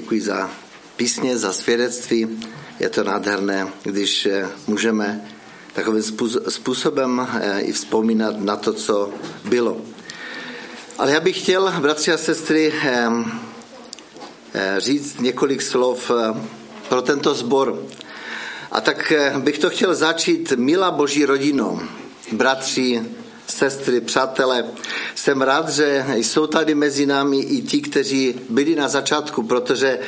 děkuji za písně, za svědectví. Je to nádherné, když eh, můžeme takovým způsobem eh, i vzpomínat na to, co bylo. Ale já bych chtěl, bratři a sestry, eh, říct několik slov pro tento sbor. A tak bych to chtěl začít, milá boží rodino, bratři, sestry, přátelé. Jsem rád, že jsou tady mezi námi i ti, kteří byli na začátku, protože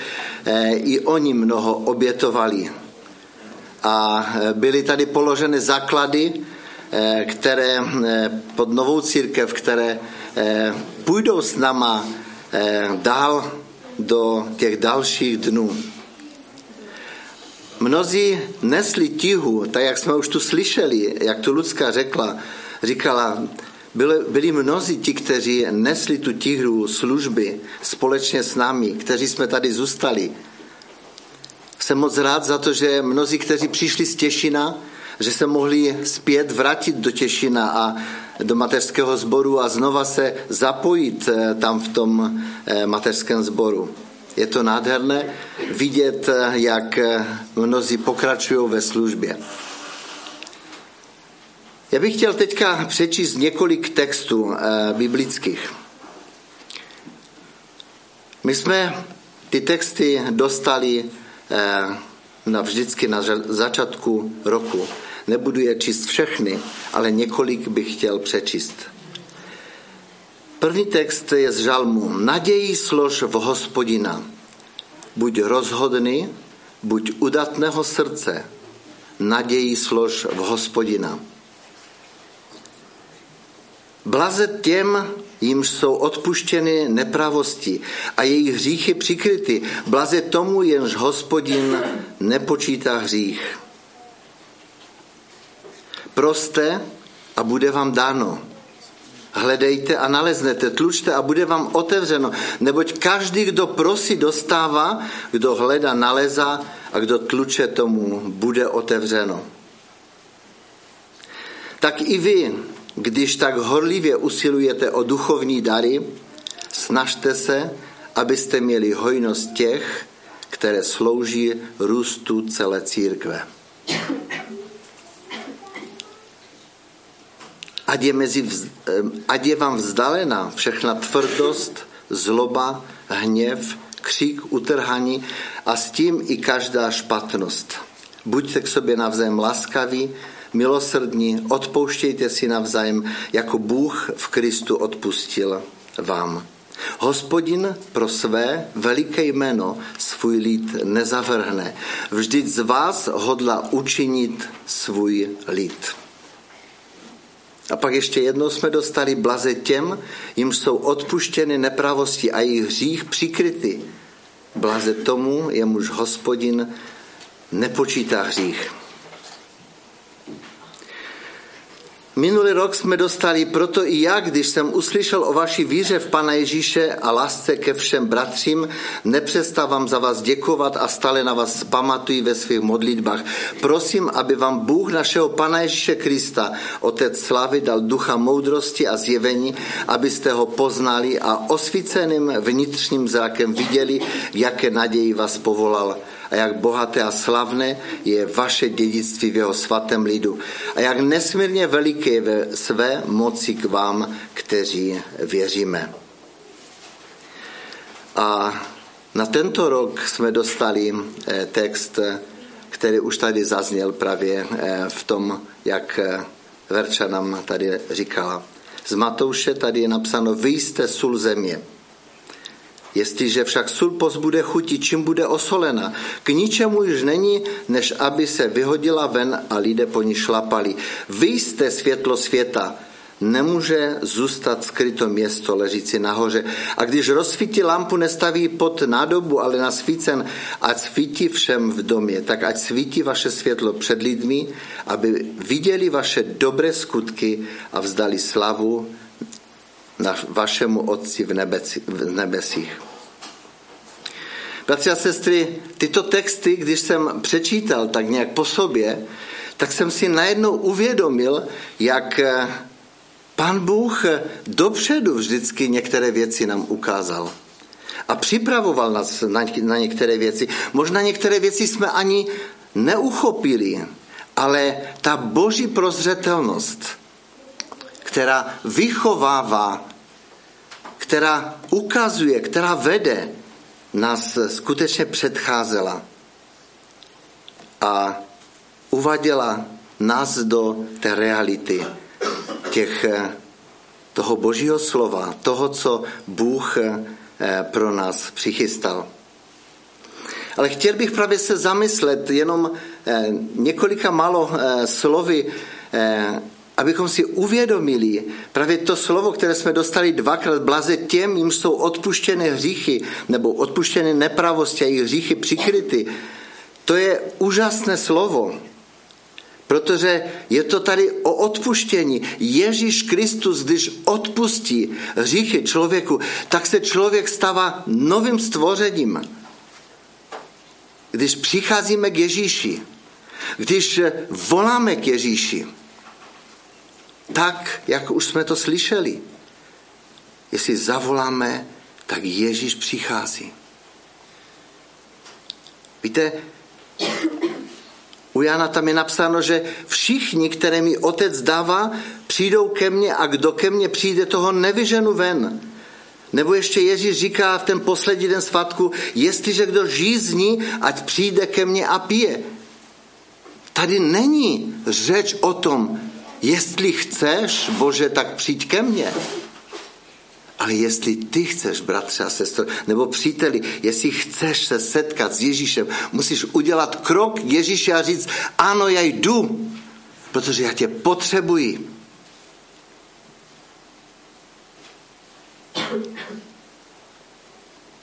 eh, i oni mnoho obětovali. A eh, byly tady položeny základy, eh, které pod novou církev, které půjdou s náma dál do těch dalších dnů. Mnozí nesli tihu, tak jak jsme už tu slyšeli, jak tu Lucka řekla, říkala, byli, byli mnozí ti, kteří nesli tu tihru služby společně s námi, kteří jsme tady zůstali. Jsem moc rád za to, že mnozí, kteří přišli z Těšina, že se mohli zpět vrátit do Těšina a do mateřského sboru a znova se zapojit eh, tam v tom eh, mateřském sboru. Je to nádherné vidět, eh, jak mnozí pokračují ve službě. Já bych chtěl teďka přečíst několik textů eh, biblických. My jsme ty texty dostali eh, na vždycky na začátku roku. Nebudu je číst všechny, ale několik bych chtěl přečíst. První text je z žalmu. Naději slož v hospodina. Buď rozhodný, buď udatného srdce. Naději slož v hospodina. Blaze těm, jimž jsou odpuštěny nepravosti a jejich hříchy přikryty. Blaze tomu, jenž hospodin nepočítá hřích. Proste a bude vám dáno. Hledejte a naleznete, tlučte a bude vám otevřeno, neboť každý, kdo prosí, dostává, kdo hledá, nalezá a kdo tluče tomu, bude otevřeno. Tak i vy, když tak horlivě usilujete o duchovní dary, snažte se, abyste měli hojnost těch, které slouží růstu celé církve. Ať je, mezi, ať je vám vzdalená všechna tvrdost, zloba, hněv, křík, utrhaní a s tím i každá špatnost. Buďte k sobě navzájem laskaví, milosrdní, odpouštějte si navzájem, jako Bůh v Kristu odpustil vám. Hospodin pro své veliké jméno svůj lid nezavrhne. Vždyť z vás hodla učinit svůj lid. A pak ještě jednou jsme dostali blaze těm, jim jsou odpuštěny nepravosti a jejich hřích přikryty. Blaze tomu, jemuž hospodin nepočítá hřích. Minulý rok jsme dostali proto i já, když jsem uslyšel o vaší víře v Pana Ježíše a lásce ke všem bratřím, nepřestávám za vás děkovat a stále na vás pamatuji ve svých modlitbách. Prosím, aby vám Bůh našeho Pana Ježíše Krista, Otec slavy, dal ducha moudrosti a zjevení, abyste ho poznali a osvíceným vnitřním zrakem viděli, jaké naději vás povolal a jak bohaté a slavné je vaše dědictví v jeho svatém lidu a jak nesmírně veliké ve své moci k vám, kteří věříme. A na tento rok jsme dostali eh, text, který už tady zazněl právě eh, v tom, jak eh, Verča nám tady říkala. Z Matouše tady je napsáno, vy jste sůl země. Jestliže však sůl pozbude chuti, čím bude osolena, k ničemu již není, než aby se vyhodila ven a lidé po ní šlapali. Vy jste světlo světa, nemůže zůstat skryto město ležící nahoře. A když rozsvítí lampu, nestaví pod nádobu, ale na svícen, ať svítí všem v domě, tak ať svítí vaše světlo před lidmi, aby viděli vaše dobré skutky a vzdali slavu na vašemu Otci v, nebeci, v nebesích. Bratři a sestry, tyto texty, když jsem přečítal tak nějak po sobě, tak jsem si najednou uvědomil, jak eh, pan Bůh dopředu vždycky některé věci nám ukázal. a připravoval nás na, na některé věci. Možná některé věci jsme ani neuchopili, ale ta boží prozřetelnost, která vychovává, která ukazuje, která vede, nás skutečně předcházela a uvaděla nás do té reality těch, toho božího slova, toho, co Bůh eh, pro nás přichystal. Ale chtěl bych právě se zamyslet jenom eh, několika málo eh, slovy, abychom si uvědomili právě to slovo, které jsme dostali dvakrát, blaze těm, jim jsou odpuštěné hříchy, nebo odpuštěné nepravosti a jejich hříchy přikryty. To je úžasné slovo. Protože je to tady o odpuštění. Ježíš Kristus, když odpustí hříchy člověku, tak se člověk stává novým stvořením. Když přicházíme k Ježíši, když voláme k Ježíši, tak, jak už jsme to slyšeli, jestli zavoláme, tak Ježíš přichází. Víte, u Jana tam je napsáno, že všichni, které mi otec dává, přijdou ke mně a kdo ke mně přijde, toho nevyženu ven. Nebo ještě Ježíš říká v ten poslední den svatku, jestliže kdo žízní, ať přijde ke mně a pije. Tady není řeč o tom, jestli chceš, Bože, tak přijď ke mně. Ale jestli ty chceš, bratře a sestro, nebo příteli, jestli chceš se setkat s Ježíšem, musíš udělat krok k Ježíši a říct, ano, já jdu, protože já tě potřebuji.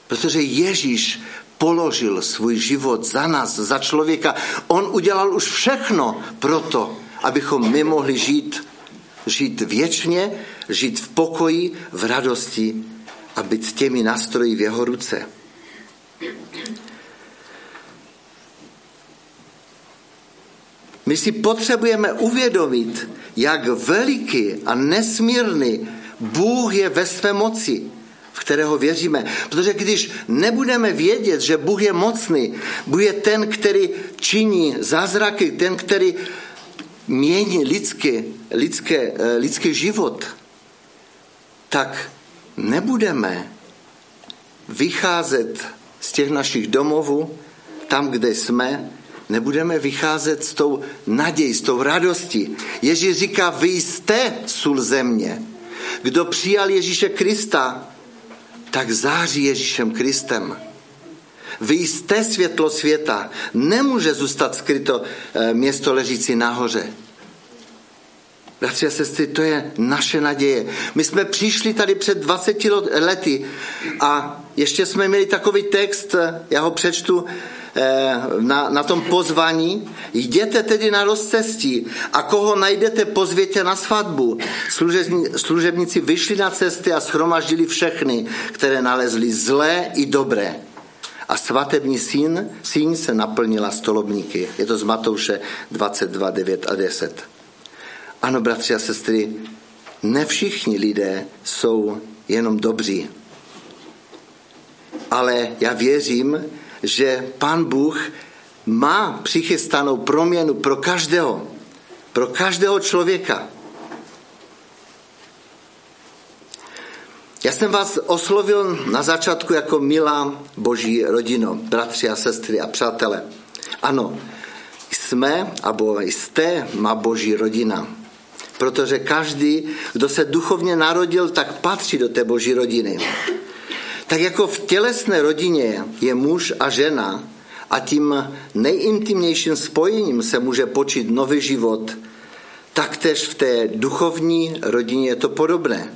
Protože Ježíš položil svůj život za nás, za člověka. On udělal už všechno pro to, abychom my mohli žít žít věčně, žít v pokoji, v radosti a být těmi nástroji v jeho ruce. My si potřebujeme uvědomit, jak veliký a nesmírný Bůh je ve své moci, v kterého věříme. Protože když nebudeme vědět, že Bůh je mocný, Bůh je ten, který činí zázraky, ten, který mění lidské, lidské, eh, lidský život, tak nebudeme vycházet z těch našich domovů, tam, kde jsme, nebudeme vycházet s tou nadějí, s tou radostí. Ježíš říká, vy jste sůl země. Kdo přijal Ježíše Krista, tak září Ježíšem Kristem. Vy jste světlo světa. Nemůže zůstat skryto eh, město ležící nahoře. Bratři a sestry, to je naše naděje. My jsme přišli tady před 20 lety a ještě jsme měli takový text, eh, já ho přečtu, eh, na, na tom pozvání. Jděte tedy na rozcestí a koho najdete, pozvětě na svatbu. Služebníci vyšli na cesty a schromaždili všechny, které nalezli zlé i dobré a svatební syn, syn se naplnila stolobníky. Je to z Matouše 22, 9 a 10. Ano, bratři a sestry, ne všichni lidé jsou jenom dobří. Ale já věřím, že Pán Bůh má přichystanou proměnu pro každého, pro každého člověka. Já jsem vás oslovil na začátku jako milá boží rodino, bratři a sestry a přátelé. Ano, jsme, abo jste má boží rodina. Protože každý, kdo se duchovně narodil, tak patří do té boží rodiny. Tak jako v tělesné rodině je muž a žena a tím nejintimnějším spojením se může počít nový život, taktéž v té duchovní rodině je to podobné.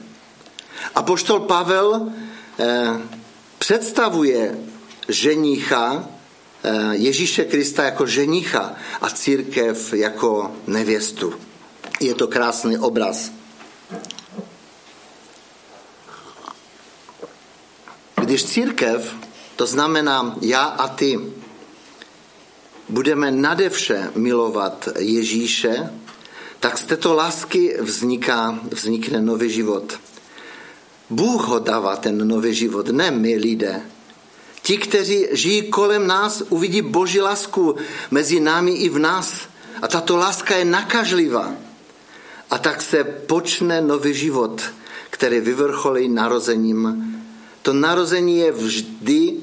A poštol Pavel eh, představuje ženicha eh, Ježíše Krista jako ženicha a církev jako nevěstu. Je to krásný obraz. Když církev, to znamená já a ty, budeme nadevše milovat Ježíše, tak z této lásky vzniká, vznikne nový život. Bůh ho dává ten nový život, ne my lidé. Ti, kteří žijí kolem nás, uvidí boží lásku mezi námi i v nás. A tato láska je nakažlivá. A tak se počne nový život, který vyvrcholí narozením. To narození je vždy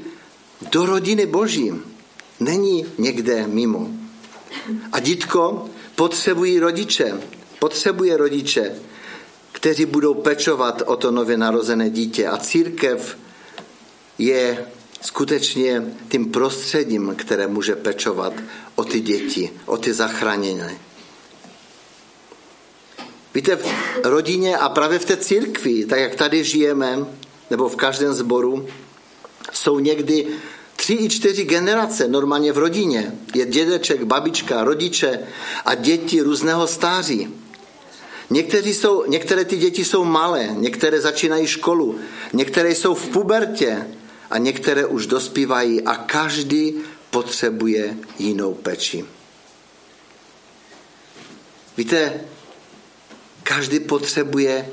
do rodiny Boží. Není někde mimo. A dítko potřebují rodiče, potřebuje rodiče, kteří budou pečovat o to nově narozené dítě. A církev je skutečně tím prostředím, které může pečovat o ty děti, o ty zachráněné. Víte, v rodině a právě v té církvi, tak jak tady žijeme, nebo v každém sboru, jsou někdy tři i čtyři generace normálně v rodině. Je dědeček, babička, rodiče a děti různého stáří. Někteří jsou, některé ty děti jsou malé, některé začínají školu, některé jsou v pubertě a některé už dospívají a každý potřebuje jinou peči. Víte, každý potřebuje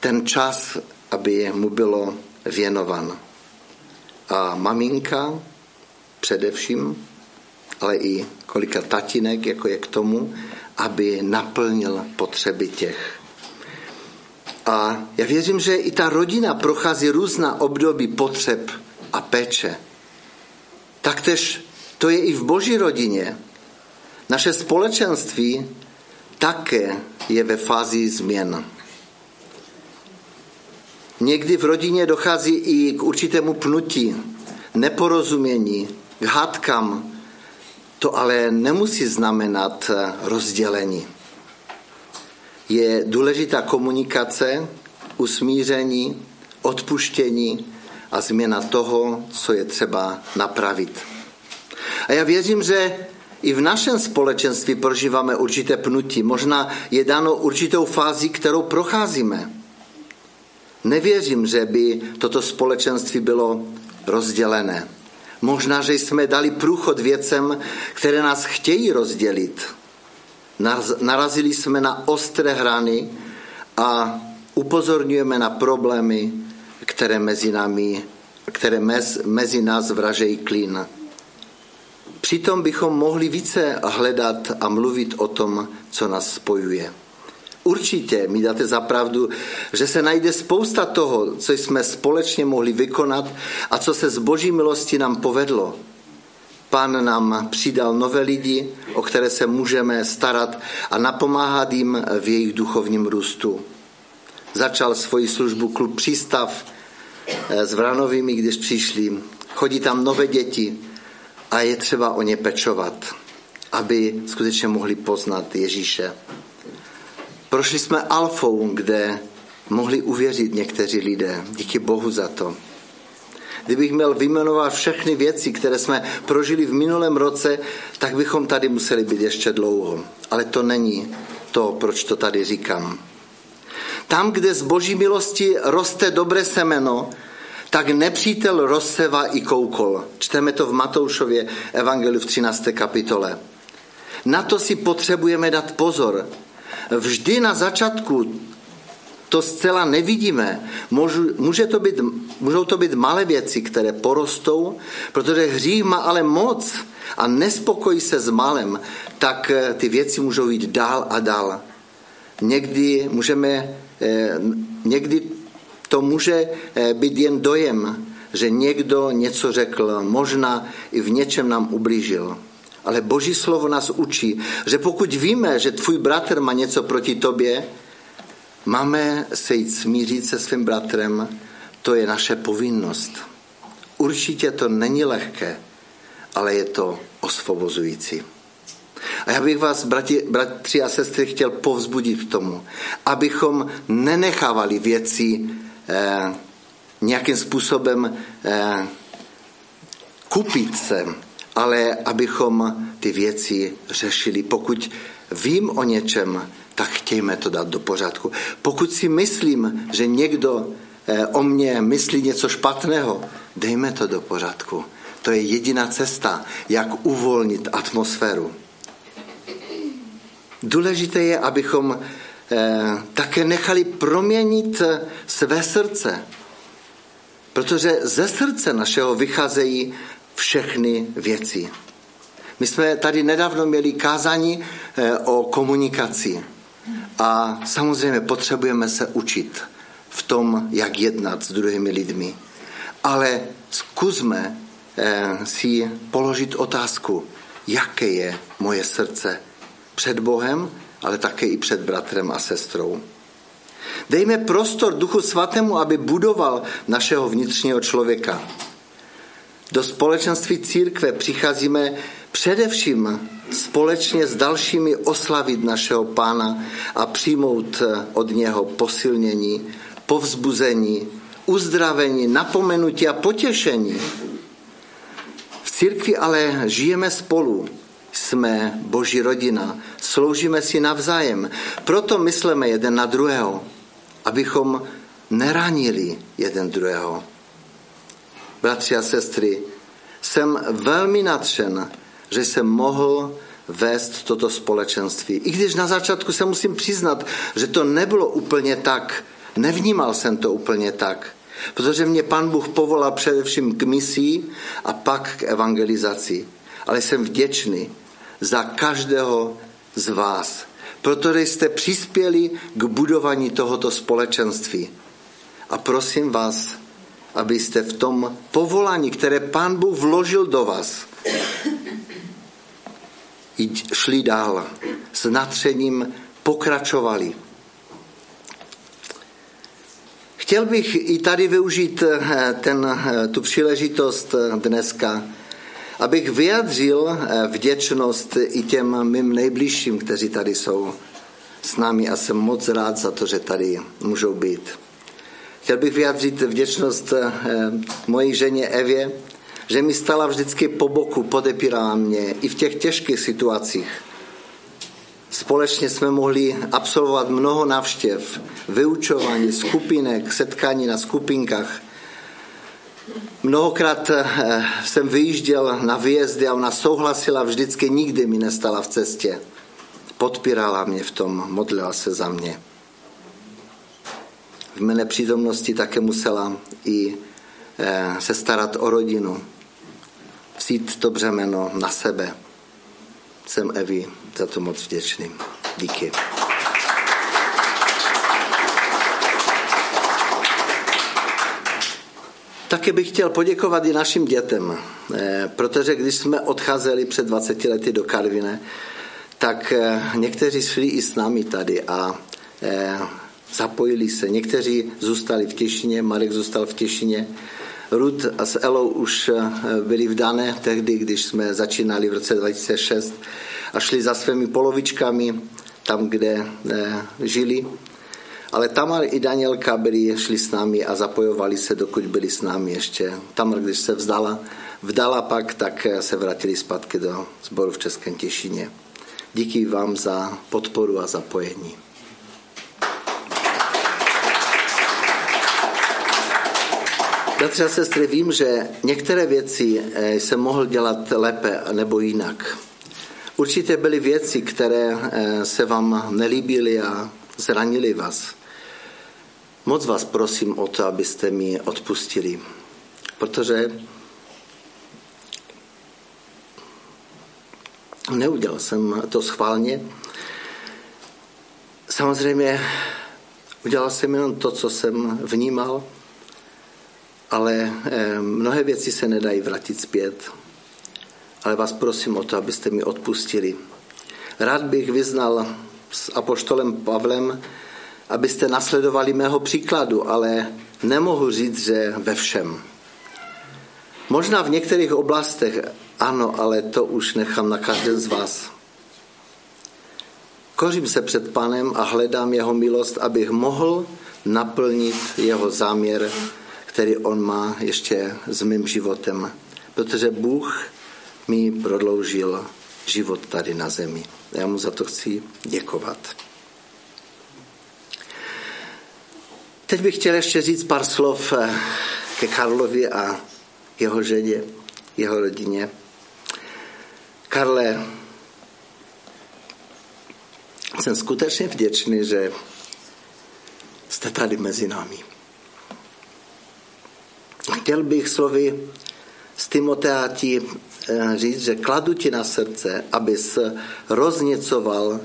ten čas, aby mu bylo věnovan. A maminka především, ale i kolika tatinek, jako je k tomu, aby naplnil potřeby těch. A já věřím, že i ta rodina prochází různá období potřeb a péče. Taktež to je i v boží rodině. Naše společenství také je ve fázi změn. Někdy v rodině dochází i k určitému pnutí, neporozumění, k hádkám. To ale nemusí znamenat rozdělení. Je důležitá komunikace, usmíření, odpuštění a změna toho, co je třeba napravit. A já věřím, že i v našem společenství prožíváme určité pnutí. Možná je dáno určitou fázi, kterou procházíme. Nevěřím, že by toto společenství bylo rozdělené. Možná, že jsme dali průchod věcem, které nás chtějí rozdělit. Narazili jsme na ostré hrany a upozorňujeme na problémy, které mezi, námi, které mez, mezi nás vražejí klín. Přitom bychom mohli více hledat a mluvit o tom, co nás spojuje. Určitě mi dáte za pravdu, že se najde spousta toho, co jsme společně mohli vykonat a co se z boží milosti nám povedlo. Pán nám přidal nové lidi, o které se můžeme starat a napomáhat jim v jejich duchovním růstu. Začal svoji službu klub Přístav eh, s Vranovými, když přišli. Chodí tam nové děti a je třeba o ně pečovat, aby skutečně mohli poznat Ježíše. Prošli jsme alfou, kde mohli uvěřit někteří lidé. Díky Bohu za to. Kdybych měl vyjmenovat všechny věci, které jsme prožili v minulém roce, tak bychom tady museli být ještě dlouho. Ale to není to, proč to tady říkám. Tam, kde z boží milosti roste dobré semeno, tak nepřítel rozseva i koukol. Čteme to v Matoušově evangeliu v 13. kapitole. Na to si potřebujeme dát pozor, vždy na začátku to zcela nevidíme. Může to být, můžou to být malé věci, které porostou, protože hřích má ale moc a nespokojí se s malem, tak eh, ty věci můžou jít dál a dál. Někdy můžeme, eh, někdy to může eh, být jen dojem, že někdo něco řekl, možná i v něčem nám ublížil. Ale Boží slovo nás učí, že pokud víme, že tvůj bratr má něco proti tobě, máme se jít smířit se svým bratrem, to je naše povinnost. Určitě to není lehké, ale je to osvobozující. A já bych vás, brati, bratři a sestry, chtěl povzbudit k tomu, abychom nenechávali věci eh, nějakým způsobem eh, kupit se, ale abychom ty věci řešili. Pokud vím o něčem, tak chtějme to dát do pořádku. Pokud si myslím, že někdo eh, o mě myslí něco špatného, dejme to do pořádku. To je jediná cesta, jak uvolnit atmosféru. Důležité je, abychom eh, také nechali proměnit své srdce. Protože ze srdce našeho vycházejí všechny věci. My jsme tady nedávno měli kázání eh, o komunikaci. A samozřejmě potřebujeme se učit v tom, jak jednat s druhými lidmi. Ale zkusme eh, si položit otázku, jaké je moje srdce před Bohem, ale také i před bratrem a sestrou. Dejme prostor Duchu Svatému, aby budoval našeho vnitřního člověka. Do společenství církve přicházíme především společně s dalšími oslavit našeho pána a přijmout od něho posilnění, povzbuzení, uzdravení, napomenutí a potěšení. V církvi ale žijeme spolu, jsme boží rodina, sloužíme si navzájem. Proto myslíme jeden na druhého, abychom neranili jeden druhého. Bratři a sestry, jsem velmi nadšen, že jsem mohl vést toto společenství. I když na začátku se musím přiznat, že to nebylo úplně tak, nevnímal jsem to úplně tak, protože mě pan Bůh povolal především k misii a pak k evangelizaci. Ale jsem vděčný za každého z vás, protože jste přispěli k budování tohoto společenství. A prosím vás, abyste v tom povolání, které pán Bůh vložil do vás, šli dál, s natřením pokračovali. Chtěl bych i tady využít eh, ten, eh, tu příležitost eh, dneska, abych vyjadřil vděčnost i těm mým nejbližším, kteří tady jsou s námi a jsem moc rád za to, že tady můžou být. Chtěl bych vyjádřit vděčnost mojí ženě Evě, že mi stala vždycky po boku, podepírala mě i v těch těžkých situacích. Společně jsme mohli absolvovat mnoho návštěv, vyučování, skupinek, setkání na skupinkách. Mnohokrát eh, jsem vyjížděl na výjezdy a ona souhlasila, vždycky nikdy mi nestala v cestě. Podpírala mě v tom, modlila se za mě. V mé nepřítomnosti také musela i eh, se starat o rodinu vzít to břemeno na sebe. Jsem Evi za to moc vděčný. Díky. Také bych chtěl poděkovat i našim dětem, eh, protože když jsme odcházeli před 20 lety do Karvine, tak eh, někteří šli i s námi tady a zapojili se. Někteří zůstali v Těšině, Marek zůstal v Těšině Rud a s Elou už eh, byli vdané tehdy, když jsme začínali v roce 2006 a šli za svými polovičkami tam, kde eh, žili. Ale Tamar i Danielka byli, šli s námi a zapojovali se, dokud byli s námi ještě. Tamar, když se vzdala, vdala pak, tak eh, se vrátili zpátky do sboru v Českém Těšině. Díky vám za podporu a zapojení. Bratři a sestry, vím, že některé věci eh, jsem mohl dělat lépe nebo jinak. Určitě byly věci, které eh, se vám nelíbily a zranili vás. Moc vás prosím o to, abyste mi odpustili, protože neudělal jsem to schválně. Samozřejmě udělal jsem jenom to, co jsem vnímal, ale eh, mnohé věci se nedají vrátit zpět. Ale vás prosím o to, abyste mi odpustili. Rád bych vyznal s apoštolem Pavlem, abyste nasledovali mého příkladu, ale nemohu říct, že ve všem. Možná v některých oblastech ano, ale to už nechám na každém z vás. Kořím se před panem a hledám jeho milost, abych mohl naplnit jeho záměr který on má ještě s mým životem, protože Bůh mi prodloužil život tady na zemi. Já mu za to chci děkovat. Teď bych chtěl ještě říct pár slov eh, ke Karlovi a jeho ženě, jeho rodině. Karle, jsem skutečně vděčný, že jste tady mezi námi. Chtěl bych slovy z Timoteáti eh, říct, že kladu ti na srdce, abys rozněcoval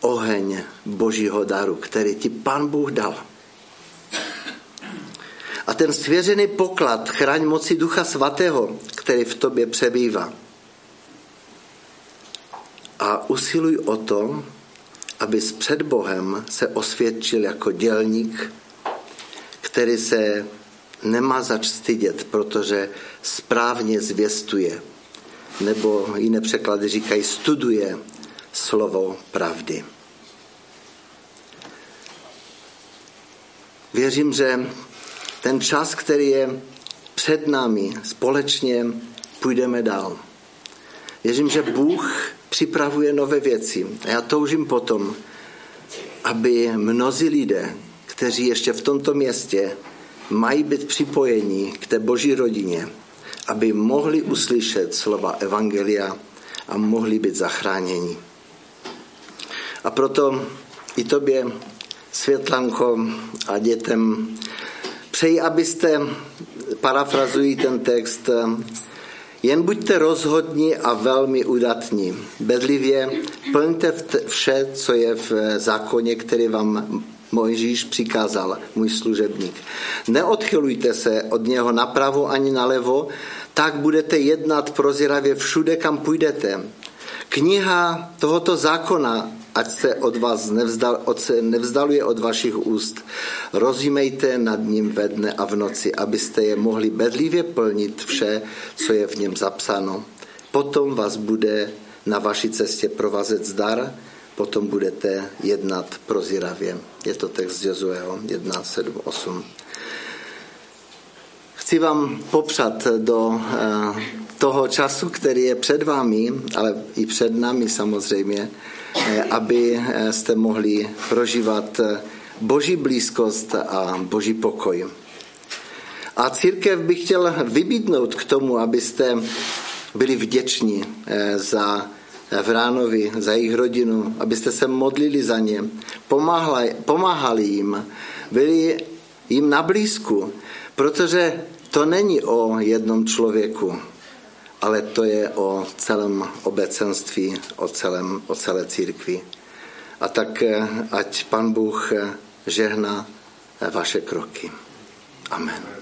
oheň božího daru, který ti pan Bůh dal. A ten svěřený poklad chraň moci Ducha Svatého, který v tobě přebývá. A usiluj o to, aby před Bohem se osvědčil jako dělník, který se nemá zač stydět, protože správně zvěstuje, nebo jiné překlady říkají, studuje slovo pravdy. Věřím, že ten čas, který je před námi, společně půjdeme dál. Věřím, že Bůh připravuje nové věci. A já toužím potom, aby mnozí lidé, kteří ještě v tomto městě mají být připojení k té boží rodině, aby mohli uslyšet slova Evangelia a mohli být zachráněni. A proto i tobě, Světlanko a dětem, přeji, abyste, parafrazují ten text, jen buďte rozhodní a velmi udatní. Bedlivě plňte vše, co je v zákoně, který vám Mojžíš přikázal, můj služebník. Neodchylujte se od něho napravo ani nalevo, tak budete jednat prozíravě všude, kam půjdete. Kniha tohoto zákona, ať se od vás nevzdal, od se nevzdaluje od vašich úst, rozjímejte nad ním ve dne a v noci, abyste je mohli bedlivě plnit vše, co je v něm zapsáno. Potom vás bude na vaší cestě provazet zdar, potom budete jednat prozíravě. Je to text Jozueho 1, 7, 8. Chci vám popřát do eh, toho času, který je před vámi, ale i před námi samozřejmě, eh, aby eh, jste mohli prožívat boží blízkost a boží pokoj. A církev bych chtěl vybídnout k tomu, abyste byli vděční za Vránovi, za jejich rodinu, abyste se modlili za ně, pomáhali, pomáhali jim, byli jim na blízku, protože to není o jednom člověku, ale to je o celém obecenství, o, celém, o celé církvi. A tak ať pan Bůh žehná vaše kroky. Amen.